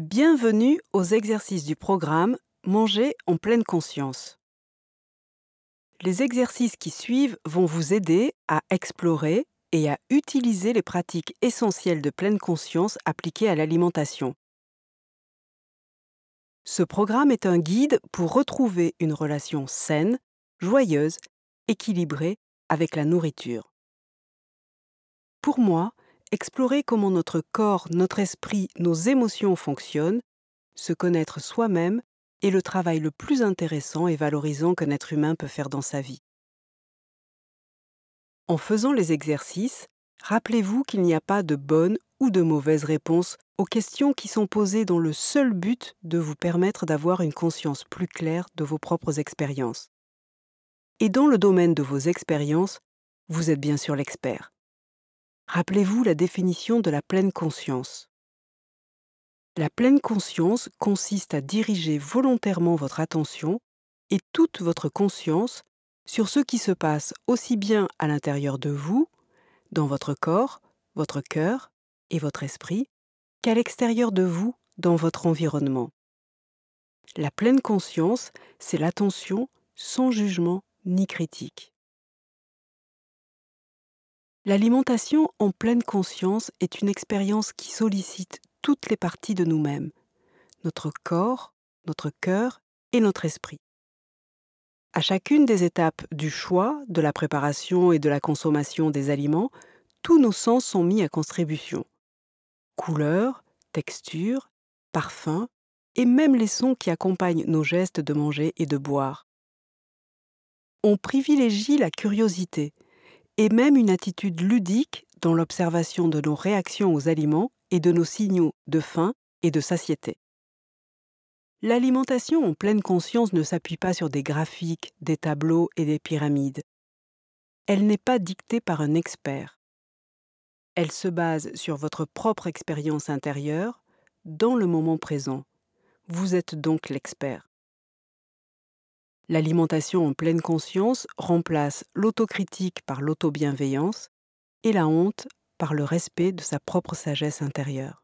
Bienvenue aux exercices du programme Manger en pleine conscience. Les exercices qui suivent vont vous aider à explorer et à utiliser les pratiques essentielles de pleine conscience appliquées à l'alimentation. Ce programme est un guide pour retrouver une relation saine, joyeuse, équilibrée avec la nourriture. Pour moi, explorer comment notre corps, notre esprit, nos émotions fonctionnent, se connaître soi-même est le travail le plus intéressant et valorisant qu'un être humain peut faire dans sa vie. En faisant les exercices, rappelez-vous qu'il n'y a pas de bonne ou de mauvaise réponse aux questions qui sont posées dans le seul but de vous permettre d'avoir une conscience plus claire de vos propres expériences. Et dans le domaine de vos expériences, vous êtes bien sûr l'expert. Rappelez-vous la définition de la pleine conscience. La pleine conscience consiste à diriger volontairement votre attention et toute votre conscience sur ce qui se passe aussi bien à l'intérieur de vous, dans votre corps, votre cœur et votre esprit, qu'à l'extérieur de vous, dans votre environnement. La pleine conscience, c'est l'attention sans jugement ni critique. L'alimentation en pleine conscience est une expérience qui sollicite toutes les parties de nous-mêmes, notre corps, notre cœur et notre esprit. À chacune des étapes du choix, de la préparation et de la consommation des aliments, tous nos sens sont mis à contribution. Couleurs, textures, parfums et même les sons qui accompagnent nos gestes de manger et de boire. On privilégie la curiosité et même une attitude ludique dans l'observation de nos réactions aux aliments et de nos signaux de faim et de satiété. L'alimentation en pleine conscience ne s'appuie pas sur des graphiques, des tableaux et des pyramides. Elle n'est pas dictée par un expert. Elle se base sur votre propre expérience intérieure, dans le moment présent. Vous êtes donc l'expert. L'alimentation en pleine conscience remplace l'autocritique par l'autobienveillance et la honte par le respect de sa propre sagesse intérieure.